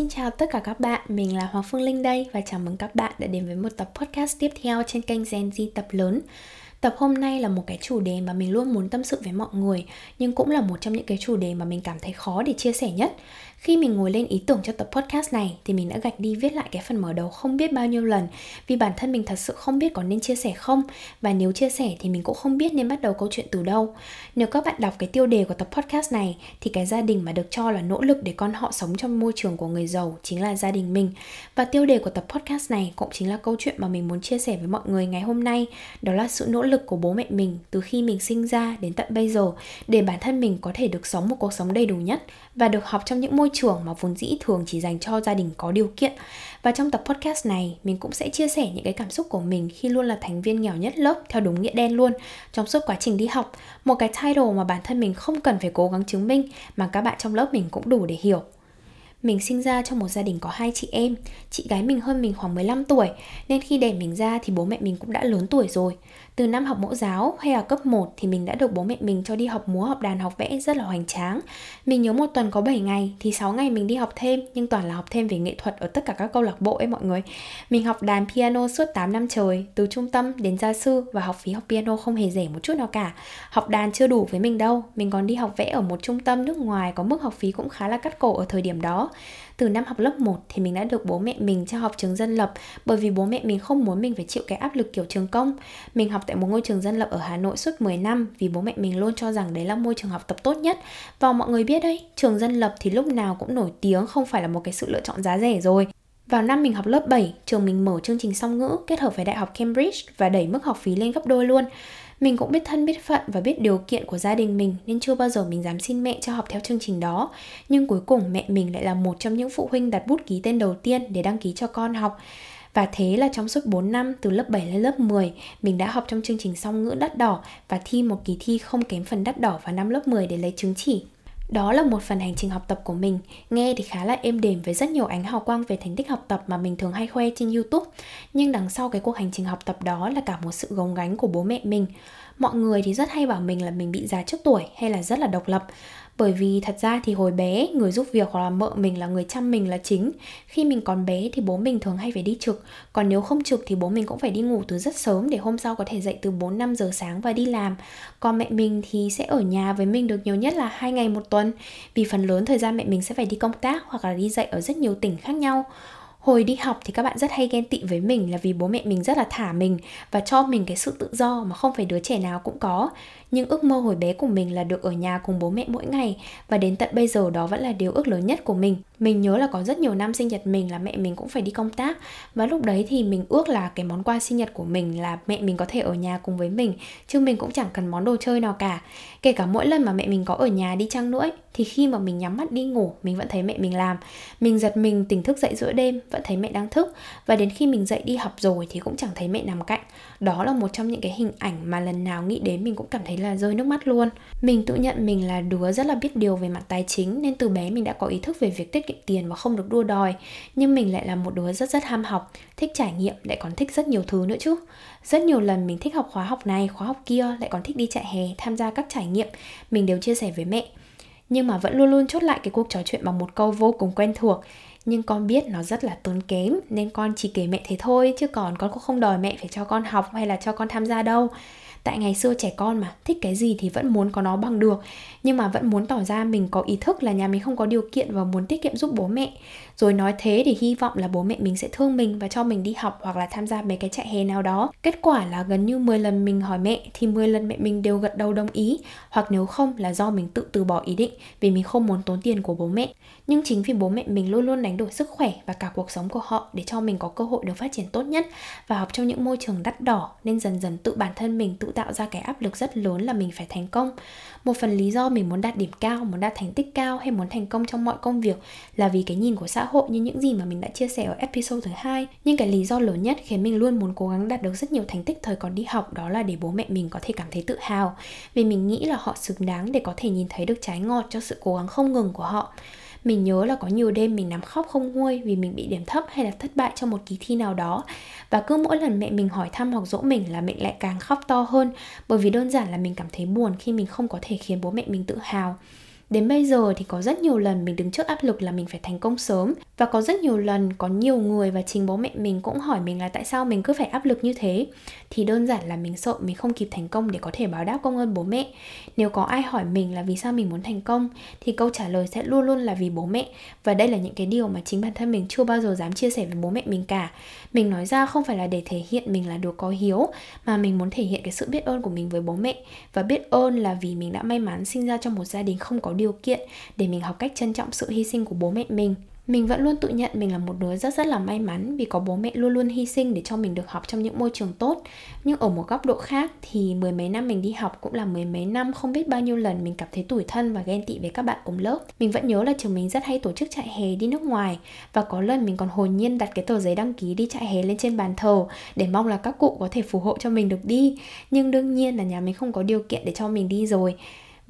Xin chào tất cả các bạn, mình là Hoàng Phương Linh đây và chào mừng các bạn đã đến với một tập podcast tiếp theo trên kênh Gen Z tập lớn. Tập hôm nay là một cái chủ đề mà mình luôn muốn tâm sự với mọi người Nhưng cũng là một trong những cái chủ đề mà mình cảm thấy khó để chia sẻ nhất khi mình ngồi lên ý tưởng cho tập podcast này thì mình đã gạch đi viết lại cái phần mở đầu không biết bao nhiêu lần vì bản thân mình thật sự không biết có nên chia sẻ không và nếu chia sẻ thì mình cũng không biết nên bắt đầu câu chuyện từ đâu. Nếu các bạn đọc cái tiêu đề của tập podcast này thì cái gia đình mà được cho là nỗ lực để con họ sống trong môi trường của người giàu chính là gia đình mình. Và tiêu đề của tập podcast này cũng chính là câu chuyện mà mình muốn chia sẻ với mọi người ngày hôm nay, đó là sự nỗ lực lực của bố mẹ mình từ khi mình sinh ra đến tận bây giờ để bản thân mình có thể được sống một cuộc sống đầy đủ nhất và được học trong những môi trường mà vốn dĩ thường chỉ dành cho gia đình có điều kiện. Và trong tập podcast này, mình cũng sẽ chia sẻ những cái cảm xúc của mình khi luôn là thành viên nghèo nhất lớp theo đúng nghĩa đen luôn trong suốt quá trình đi học. Một cái title mà bản thân mình không cần phải cố gắng chứng minh mà các bạn trong lớp mình cũng đủ để hiểu. Mình sinh ra trong một gia đình có hai chị em. Chị gái mình hơn mình khoảng 15 tuổi, Nên khi đẻ mình ra thì bố mẹ mình cũng đã lớn tuổi rồi. Từ năm học mẫu giáo hay là cấp 1 Thì mình đã được bố mẹ mình cho đi học múa, học đàn, học vẽ rất là hoành tráng. Mình nhớ một tuần có 7 ngày Thì 6 ngày mình đi học thêm, Nhưng toàn là học thêm về nghệ thuật ở tất cả các câu lạc bộ ấy mọi người. Mình học đàn piano suốt 8 năm trời, Từ trung tâm đến gia sư Và học phí học piano không hề rẻ một chút nào cả. Học đàn chưa đủ với mình đâu, Mình còn đi học vẽ ở một trung tâm nước ngoài Có mức học phí cũng khá là cắt cổ ở thời điểm đó từ năm học lớp 1 thì mình đã được bố mẹ mình cho học trường dân lập bởi vì bố mẹ mình không muốn mình phải chịu cái áp lực kiểu trường công. Mình học tại một ngôi trường dân lập ở Hà Nội suốt 10 năm vì bố mẹ mình luôn cho rằng đấy là môi trường học tập tốt nhất. Và mọi người biết đấy, trường dân lập thì lúc nào cũng nổi tiếng không phải là một cái sự lựa chọn giá rẻ rồi. Vào năm mình học lớp 7, trường mình mở chương trình song ngữ kết hợp với Đại học Cambridge và đẩy mức học phí lên gấp đôi luôn. Mình cũng biết thân, biết phận và biết điều kiện của gia đình mình nên chưa bao giờ mình dám xin mẹ cho học theo chương trình đó. Nhưng cuối cùng mẹ mình lại là một trong những phụ huynh đặt bút ký tên đầu tiên để đăng ký cho con học. Và thế là trong suốt 4 năm, từ lớp 7 lên lớp 10 Mình đã học trong chương trình song ngữ đắt đỏ Và thi một kỳ thi không kém phần đắt đỏ vào năm lớp 10 để lấy chứng chỉ đó là một phần hành trình học tập của mình. Nghe thì khá là êm đềm với rất nhiều ánh hào quang về thành tích học tập mà mình thường hay khoe trên Youtube. Nhưng đằng sau cái cuộc hành trình học tập đó là cả một sự gồng gánh của bố mẹ mình. Mọi người thì rất hay bảo mình là mình bị già trước tuổi hay là rất là độc lập bởi vì thật ra thì hồi bé, người giúp việc hoặc là mợ mình là người chăm mình là chính. Khi mình còn bé thì bố mình thường hay phải đi trực. Còn nếu không trực thì bố mình cũng phải đi ngủ từ rất sớm để hôm sau có thể dậy từ 4 5 giờ sáng và đi làm. Còn mẹ mình thì sẽ ở nhà với mình được nhiều nhất là hai ngày một tuần. Vì phần lớn thời gian mẹ mình sẽ phải đi công tác hoặc là đi dạy ở rất nhiều tỉnh khác nhau. Hồi đi học thì các bạn rất hay ghen tị với mình là vì bố mẹ mình rất là thả mình và cho mình cái sự tự do mà không phải đứa trẻ nào cũng có. Nhưng ước mơ hồi bé của mình là được ở nhà cùng bố mẹ mỗi ngày và đến tận bây giờ đó vẫn là điều ước lớn nhất của mình. Mình nhớ là có rất nhiều năm sinh nhật mình là mẹ mình cũng phải đi công tác và lúc đấy thì mình ước là cái món quà sinh nhật của mình là mẹ mình có thể ở nhà cùng với mình chứ mình cũng chẳng cần món đồ chơi nào cả. Kể cả mỗi lần mà mẹ mình có ở nhà đi chăng nữa ấy, thì khi mà mình nhắm mắt đi ngủ, mình vẫn thấy mẹ mình làm. Mình giật mình tỉnh thức dậy giữa đêm, vẫn thấy mẹ đang thức. Và đến khi mình dậy đi học rồi thì cũng chẳng thấy mẹ nằm cạnh. Đó là một trong những cái hình ảnh mà lần nào nghĩ đến mình cũng cảm thấy là rơi nước mắt luôn. Mình tự nhận mình là đứa rất là biết điều về mặt tài chính nên từ bé mình đã có ý thức về việc tiết kiệm tiền và không được đua đòi. Nhưng mình lại là một đứa rất rất ham học, thích trải nghiệm, lại còn thích rất nhiều thứ nữa chứ. Rất nhiều lần mình thích học khóa học này, khóa học kia, lại còn thích đi chạy hè tham gia các trải nghiệm. Mình đều chia sẻ với mẹ nhưng mà vẫn luôn luôn chốt lại cái cuộc trò chuyện bằng một câu vô cùng quen thuộc. Nhưng con biết nó rất là tốn kém, nên con chỉ kể mẹ thế thôi, chứ còn con cũng không đòi mẹ phải cho con học hay là cho con tham gia đâu. Tại ngày xưa trẻ con mà, thích cái gì thì vẫn muốn có nó bằng được. Nhưng mà vẫn muốn tỏ ra mình có ý thức là nhà mình không có điều kiện và muốn tiết kiệm giúp bố mẹ rồi nói thế để hy vọng là bố mẹ mình sẽ thương mình và cho mình đi học hoặc là tham gia mấy cái trại hè nào đó. Kết quả là gần như 10 lần mình hỏi mẹ thì 10 lần mẹ mình đều gật đầu đồng ý. Hoặc nếu không là do mình tự từ bỏ ý định vì mình không muốn tốn tiền của bố mẹ. Nhưng chính vì bố mẹ mình luôn luôn đánh đổi sức khỏe và cả cuộc sống của họ để cho mình có cơ hội được phát triển tốt nhất và học trong những môi trường đắt đỏ, nên dần dần tự bản thân mình tự tạo ra cái áp lực rất lớn là mình phải thành công. Một phần lý do mình muốn đạt điểm cao, muốn đạt thành tích cao hay muốn thành công trong mọi công việc là vì cái nhìn của xã hội như những gì mà mình đã chia sẻ ở episode thứ hai. Nhưng cái lý do lớn nhất khiến mình luôn muốn cố gắng đạt được rất nhiều thành tích thời còn đi học đó là để bố mẹ mình có thể cảm thấy tự hào. Vì mình nghĩ là họ xứng đáng để có thể nhìn thấy được trái ngọt cho sự cố gắng không ngừng của họ. Mình nhớ là có nhiều đêm mình nằm khóc không nguôi vì mình bị điểm thấp hay là thất bại trong một kỳ thi nào đó. Và cứ mỗi lần mẹ mình hỏi thăm hoặc dỗ mình là mình lại càng khóc to hơn, bởi vì đơn giản là mình cảm thấy buồn khi mình không có thể khiến bố mẹ mình tự hào. Đến bây giờ thì có rất nhiều lần mình đứng trước áp lực là mình phải thành công sớm và có rất nhiều lần có nhiều người và chính bố mẹ mình cũng hỏi mình là tại sao mình cứ phải áp lực như thế. Thì đơn giản là mình sợ mình không kịp thành công để có thể báo đáp công ơn bố mẹ. Nếu có ai hỏi mình là vì sao mình muốn thành công, thì câu trả lời sẽ luôn luôn là vì bố mẹ và đây là những cái điều mà chính bản thân mình chưa bao giờ dám chia sẻ với bố mẹ mình cả. Mình nói ra không phải là để thể hiện mình là đứa có hiếu, mà mình muốn thể hiện cái sự biết ơn của mình với bố mẹ và biết ơn là vì mình đã may mắn sinh ra trong một gia đình không có điều kiện để mình học cách trân trọng sự hy sinh của bố mẹ mình. Mình vẫn luôn tự nhận mình là một đứa rất rất là may mắn vì có bố mẹ luôn luôn hy sinh để cho mình được học trong những môi trường tốt. Nhưng ở một góc độ khác thì mười mấy năm mình đi học cũng là mười mấy năm không biết bao nhiêu lần mình cảm thấy tủi thân và ghen tị với các bạn cùng lớp. Mình vẫn nhớ là trường mình rất hay tổ chức chạy hè đi nước ngoài và có lần mình còn hồn nhiên đặt cái tờ giấy đăng ký đi chạy hè lên trên bàn thờ để mong là các cụ có thể phù hộ cho mình được đi. Nhưng đương nhiên là nhà mình không có điều kiện để cho mình đi rồi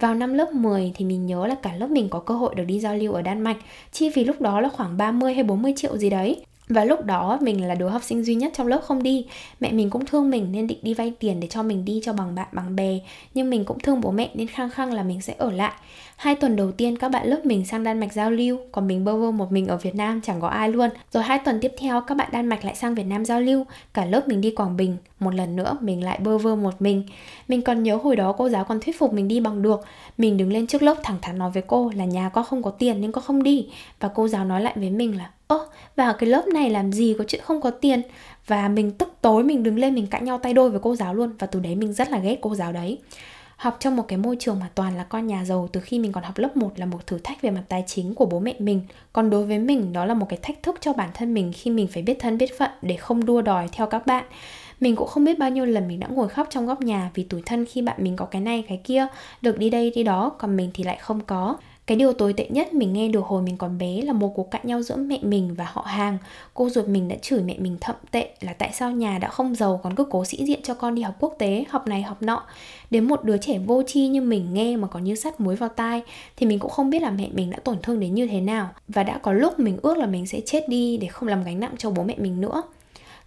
vào năm lớp 10 thì mình nhớ là cả lớp mình có cơ hội được đi giao lưu ở Đan Mạch, Chi phí lúc đó là khoảng 30 hay 40 triệu gì đấy. Và lúc đó mình là đứa học sinh duy nhất trong lớp không đi. Mẹ mình cũng thương mình nên định đi vay tiền để cho mình đi cho bằng bạn, bằng bè. Nhưng mình cũng thương bố mẹ nên khăng khăng là mình sẽ ở lại. Hai tuần đầu tiên các bạn lớp mình sang Đan Mạch giao lưu, Còn mình bơ vơ một mình ở Việt Nam chẳng có ai luôn. Rồi hai tuần tiếp theo các bạn Đan Mạch lại sang Việt Nam giao lưu, Cả lớp mình đi Quảng Bình. Một lần nữa, mình lại bơ vơ một mình. Mình còn nhớ hồi đó cô giáo còn thuyết phục mình đi bằng được. Mình đứng lên trước lớp thẳng thắn nói với cô là nhà con không có tiền nên con không đi. Và cô giáo nói lại với mình là, ơ vào cái lớp này làm gì có chuyện không có tiền? Và mình tức tối mình đứng lên mình cãi nhau tay đôi với cô giáo luôn. Và từ đấy mình rất là ghét cô giáo đấy. Học trong một cái môi trường mà toàn là con nhà giàu, từ khi mình còn học lớp 1 là một thử thách về mặt tài chính của bố mẹ mình. Còn đối với mình, đó là một cái thách thức cho bản thân mình khi mình phải biết thân, biết phận để không đua đòi theo các bạn. Mình cũng không biết bao nhiêu lần mình đã ngồi khóc trong góc nhà vì tủi thân khi bạn mình có cái này cái kia, được đi đây đi đó, còn mình thì lại không có. Cái điều tồi tệ nhất mình nghe được hồi mình còn bé là một cuộc cãi nhau giữa mẹ mình và họ hàng. Cô ruột mình đã chửi mẹ mình thậm tệ là tại sao nhà đã không giàu còn cứ cố sĩ diện cho con đi học quốc tế, học này học nọ. Đến một đứa trẻ vô tri như mình nghe mà còn như sắt muối vào tai thì mình cũng không biết là mẹ mình đã tổn thương đến như thế nào. Và đã có lúc mình ước là mình sẽ chết đi để không làm gánh nặng cho bố mẹ mình nữa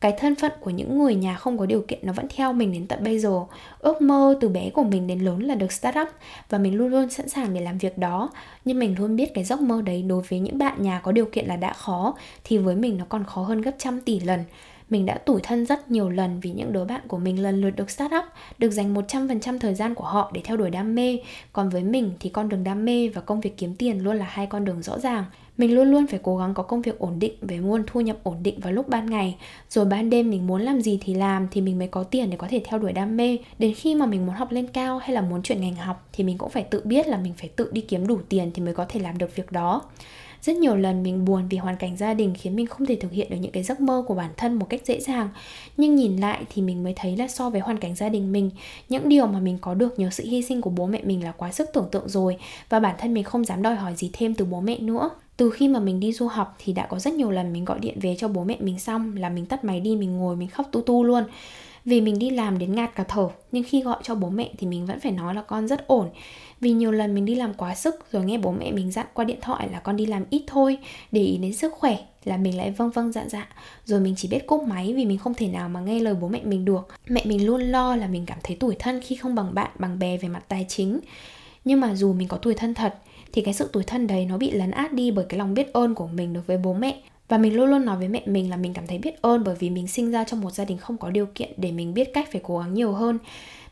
cái thân phận của những người nhà không có điều kiện nó vẫn theo mình đến tận bây giờ. Ước mơ từ bé của mình đến lớn là được start up và mình luôn luôn sẵn sàng để làm việc đó. Nhưng mình luôn biết cái giấc mơ đấy đối với những bạn nhà có điều kiện là đã khó, thì với mình nó còn khó hơn gấp trăm tỷ lần mình đã tủi thân rất nhiều lần vì những đứa bạn của mình lần lượt được start up, được dành 100% thời gian của họ để theo đuổi đam mê. Còn với mình thì con đường đam mê và công việc kiếm tiền luôn là hai con đường rõ ràng. Mình luôn luôn phải cố gắng có công việc ổn định về nguồn thu nhập ổn định vào lúc ban ngày Rồi ban đêm mình muốn làm gì thì làm thì mình mới có tiền để có thể theo đuổi đam mê Đến khi mà mình muốn học lên cao hay là muốn chuyển ngành học thì mình cũng phải tự biết là mình phải tự đi kiếm đủ tiền thì mới có thể làm được việc đó rất nhiều lần mình buồn vì hoàn cảnh gia đình khiến mình không thể thực hiện được những cái giấc mơ của bản thân một cách dễ dàng. Nhưng nhìn lại thì mình mới thấy là so với hoàn cảnh gia đình mình, những điều mà mình có được nhờ sự hy sinh của bố mẹ mình là quá sức tưởng tượng rồi và bản thân mình không dám đòi hỏi gì thêm từ bố mẹ nữa. Từ khi mà mình đi du học thì đã có rất nhiều lần mình gọi điện về cho bố mẹ mình xong là mình tắt máy đi, mình ngồi, mình khóc tu tu luôn vì mình đi làm đến ngạt cả thở, nhưng khi gọi cho bố mẹ thì mình vẫn phải nói là con rất ổn. Vì nhiều lần mình đi làm quá sức rồi nghe bố mẹ mình dặn qua điện thoại là con đi làm ít thôi, để ý đến sức khỏe là mình lại vâng vâng dạ dạ. Rồi mình chỉ biết cúp máy vì mình không thể nào mà nghe lời bố mẹ mình được. Mẹ mình luôn lo là mình cảm thấy tủi thân khi không bằng bạn, bằng bè về mặt tài chính. Nhưng mà dù mình có tuổi thân thật, thì cái sự tủi thân đấy nó bị lấn át đi bởi cái lòng biết ơn của mình đối với bố mẹ và mình luôn luôn nói với mẹ mình là mình cảm thấy biết ơn bởi vì mình sinh ra trong một gia đình không có điều kiện để mình biết cách phải cố gắng nhiều hơn.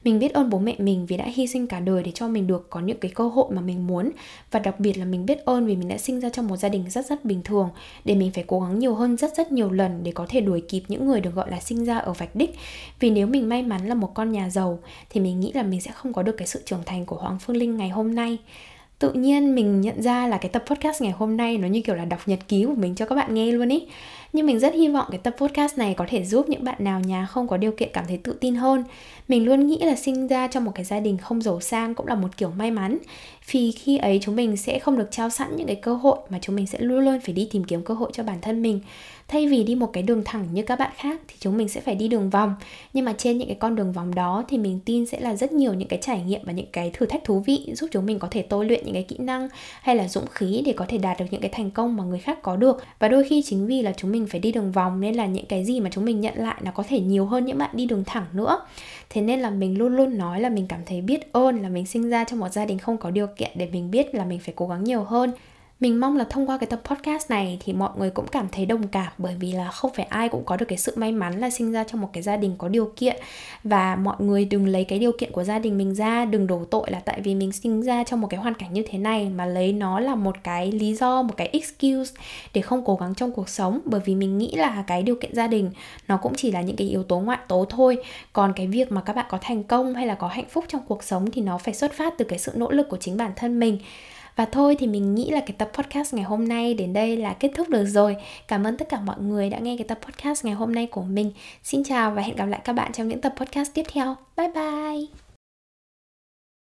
Mình biết ơn bố mẹ mình vì đã hy sinh cả đời để cho mình được có những cái cơ hội mà mình muốn. Và đặc biệt là mình biết ơn vì mình đã sinh ra trong một gia đình rất rất bình thường để mình phải cố gắng nhiều hơn rất rất nhiều lần để có thể đuổi kịp những người được gọi là sinh ra ở vạch đích. Vì nếu mình may mắn là một con nhà giàu thì mình nghĩ là mình sẽ không có được cái sự trưởng thành của Hoàng Phương Linh ngày hôm nay tự nhiên mình nhận ra là cái tập podcast ngày hôm nay nó như kiểu là đọc nhật ký của mình cho các bạn nghe luôn ý. Nhưng mình rất hy vọng cái tập podcast này có thể giúp những bạn nào nhà không có điều kiện cảm thấy tự tin hơn. Mình luôn nghĩ là sinh ra trong một cái gia đình không giàu sang cũng là một kiểu may mắn. Vì khi ấy chúng mình sẽ không được trao sẵn những cái cơ hội mà chúng mình sẽ luôn luôn phải đi tìm kiếm cơ hội cho bản thân mình thay vì đi một cái đường thẳng như các bạn khác thì chúng mình sẽ phải đi đường vòng. Nhưng mà trên những cái con đường vòng đó thì mình tin sẽ là rất nhiều những cái trải nghiệm và những cái thử thách thú vị giúp chúng mình có thể tôi luyện những cái kỹ năng hay là dũng khí để có thể đạt được những cái thành công mà người khác có được. Và đôi khi chính vì là chúng mình phải đi đường vòng nên là những cái gì mà chúng mình nhận lại nó có thể nhiều hơn những bạn đi đường thẳng nữa. Thế nên là mình luôn luôn nói là mình cảm thấy biết ơn là mình sinh ra trong một gia đình không có điều kiện để mình biết là mình phải cố gắng nhiều hơn mình mong là thông qua cái tập podcast này thì mọi người cũng cảm thấy đồng cảm bởi vì là không phải ai cũng có được cái sự may mắn là sinh ra trong một cái gia đình có điều kiện. Và mọi người đừng lấy cái điều kiện của gia đình mình ra, đừng đổ tội là tại vì mình sinh ra trong một cái hoàn cảnh như thế này, mà lấy nó là một cái lý do, một cái excuse để không cố gắng trong cuộc sống. Bởi vì mình nghĩ là cái điều kiện gia đình nó cũng chỉ là những cái yếu tố ngoại tố thôi. Còn cái việc mà các bạn có thành công hay là có hạnh phúc trong cuộc sống thì nó phải xuất phát từ cái sự nỗ lực của chính bản thân mình và thôi thì mình nghĩ là cái tập podcast ngày hôm nay đến đây là kết thúc được rồi. Cảm ơn tất cả mọi người đã nghe cái tập podcast ngày hôm nay của mình. Xin chào và hẹn gặp lại các bạn trong những tập podcast tiếp theo. Bye bye!